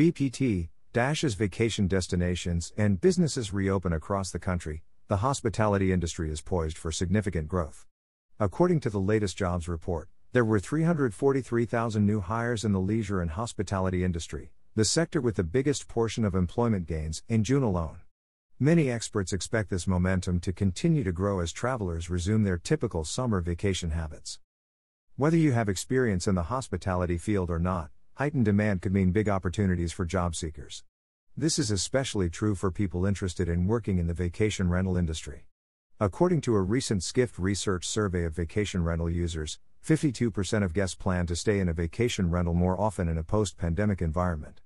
BPT, Dash as vacation destinations and businesses reopen across the country, the hospitality industry is poised for significant growth. According to the latest jobs report, there were 343,000 new hires in the leisure and hospitality industry, the sector with the biggest portion of employment gains, in June alone. Many experts expect this momentum to continue to grow as travelers resume their typical summer vacation habits. Whether you have experience in the hospitality field or not, heightened demand could mean big opportunities for job seekers. This is especially true for people interested in working in the vacation rental industry. According to a recent Skift research survey of vacation rental users, 52% of guests plan to stay in a vacation rental more often in a post pandemic environment.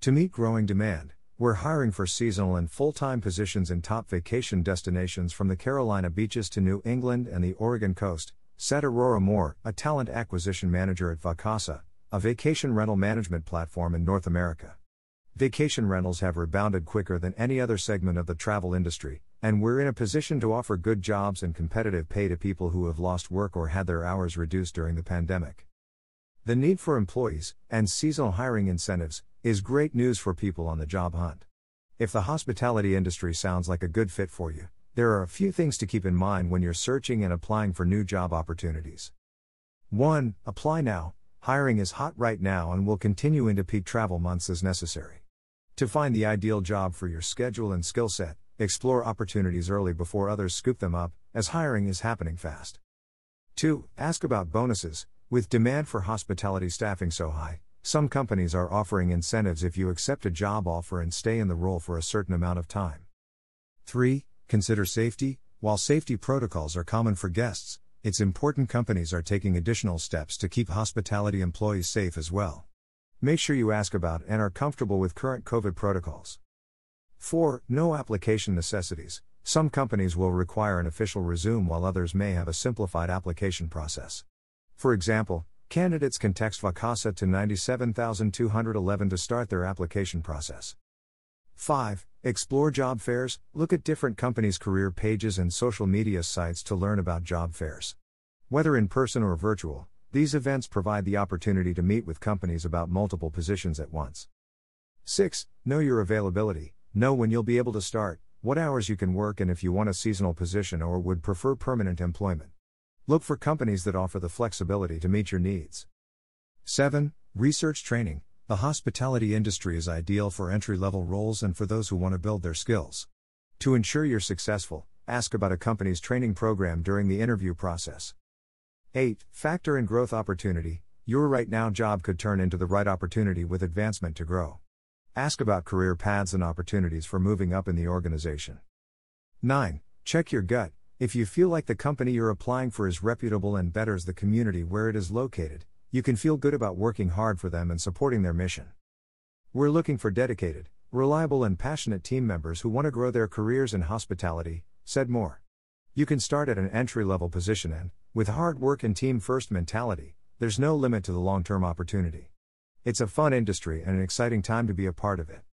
To meet growing demand, we're hiring for seasonal and full time positions in top vacation destinations from the Carolina beaches to New England and the Oregon coast, said Aurora Moore, a talent acquisition manager at Vacasa, a vacation rental management platform in North America. Vacation rentals have rebounded quicker than any other segment of the travel industry, and we're in a position to offer good jobs and competitive pay to people who have lost work or had their hours reduced during the pandemic. The need for employees, and seasonal hiring incentives, is great news for people on the job hunt. If the hospitality industry sounds like a good fit for you, there are a few things to keep in mind when you're searching and applying for new job opportunities. 1. Apply now. Hiring is hot right now and will continue into peak travel months as necessary. To find the ideal job for your schedule and skill set, Explore opportunities early before others scoop them up, as hiring is happening fast. 2. Ask about bonuses. With demand for hospitality staffing so high, some companies are offering incentives if you accept a job offer and stay in the role for a certain amount of time. 3. Consider safety. While safety protocols are common for guests, it's important companies are taking additional steps to keep hospitality employees safe as well. Make sure you ask about and are comfortable with current COVID protocols. 4. Know application necessities. Some companies will require an official resume while others may have a simplified application process. For example, candidates can text Vacasa to 97211 to start their application process. 5. Explore job fairs. Look at different companies' career pages and social media sites to learn about job fairs. Whether in person or virtual, these events provide the opportunity to meet with companies about multiple positions at once. 6. Know your availability. Know when you'll be able to start, what hours you can work, and if you want a seasonal position or would prefer permanent employment. Look for companies that offer the flexibility to meet your needs. 7. Research training. The hospitality industry is ideal for entry level roles and for those who want to build their skills. To ensure you're successful, ask about a company's training program during the interview process. 8. Factor in growth opportunity. Your right now job could turn into the right opportunity with advancement to grow. Ask about career paths and opportunities for moving up in the organization. 9. Check your gut. If you feel like the company you're applying for is reputable and betters the community where it is located, you can feel good about working hard for them and supporting their mission. We're looking for dedicated, reliable, and passionate team members who want to grow their careers in hospitality, said Moore. You can start at an entry level position and, with hard work and team first mentality, there's no limit to the long term opportunity. It's a fun industry and an exciting time to be a part of it.